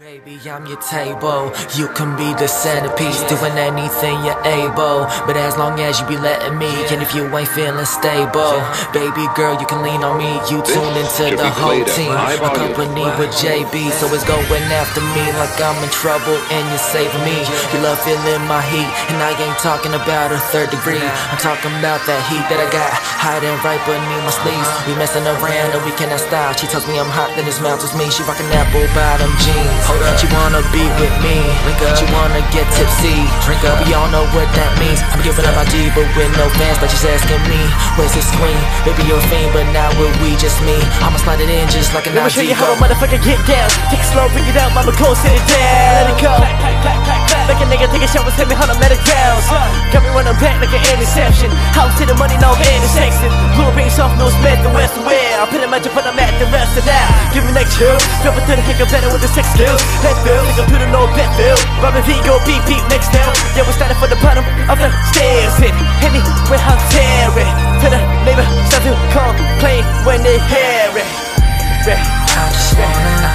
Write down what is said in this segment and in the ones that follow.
Baby, I'm your table. You can be the centerpiece, doing anything you're able. But as long as you be letting me, and if you ain't feeling stable, baby girl, you can lean on me. You tune into the whole team. Accompany with JB, so it's going after me like I'm in trouble, and you're saving me. You love feeling my heat, and I ain't talking about a third degree. I'm talking about that heat that I got hiding right beneath my sleeves. We messing around and we cannot stop. She tells me I'm hot, then this mouth is me. She rockin' apple bottom jeans. Hold up, she wanna be with me. Drink up, she wanna get tipsy. Drink up, we all know what that means. I'm giving up my G, but with no fans. But she's asking me, where's the screen? Baby, you're a fiend, but now with we just me. I'ma slide it in just like an Let me show you how a motherfucker get down. Take it slow, bring it out, mama, go sit it down. Let it go. Make a nigga take a shower, send me how to let it down. Got me running back like an interception. House to the money, no intersection. Blue rings off, no Smith, the West where. I put a magic, put a mat, the rest of that. Give me next chill. Drop to the kick, better with the six skills. Build, nigga, put a no bet bill. Robin V, go beep, beep, next down. Yeah, we're starting from the bottom of the stairs. Hit anywhere, I'll tear it. To the neighbor, start to complain when they hear it. I I just wanna,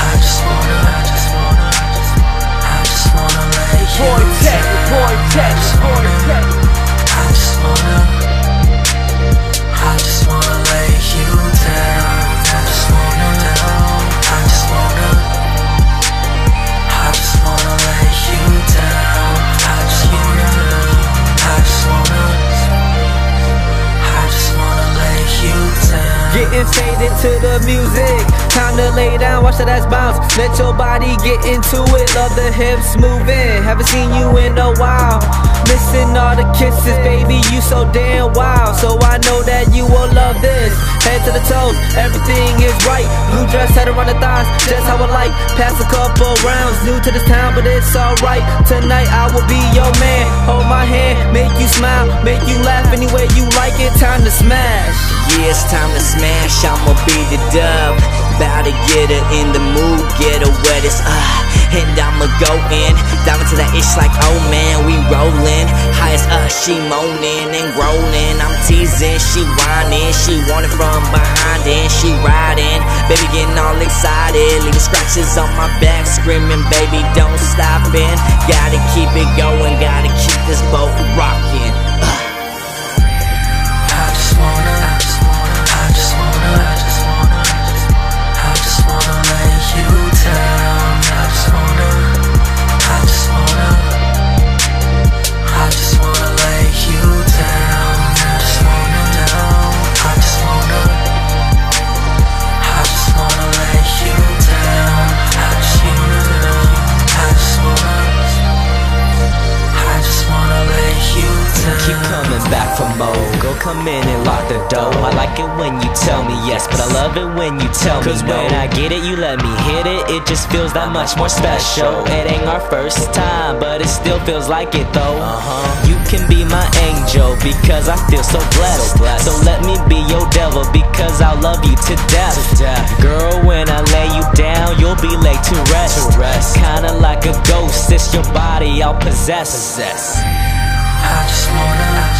I just wanna, faded to the music. Time to lay down, watch that ass bounce. Let your body get into it. Love the hips moving. Haven't seen you in a while. Missing all the kisses, baby. You so damn wild. So I know that you will love this. Head to the toes, everything is right. Blue dress head around the thighs, just how I like. Pass a couple rounds, new to this town, but it's alright. Tonight I will be your man. Hold my hand, make you smile, make you laugh any way you like it. Time to smash. It's time to smash, I'ma be the dub Bout to get her in the mood, get her wet as uh And I'ma go in, dive into that itch like oh man, we rollin' High as uh, she moaning and groaning. I'm teasing, she whining, she want it from behind and she riding. Baby getting all excited, leaving scratches on my back Screaming baby don't stop it. Gotta keep it going, gotta keep this boat rocking for more. Go come in and lock the door. I like it when you tell me yes, but I love it when you tell Cause me no. when I get it, you let me hit it. It just feels that much more special. It ain't our first time, but it still feels like it though. Uh-huh. You can be my angel because I feel so blessed. So let me be your devil because I'll love you to death. Girl, when I lay you down, you'll be laid to rest. To rest. Kinda like a ghost, it's your body I'll possess. I just wanna,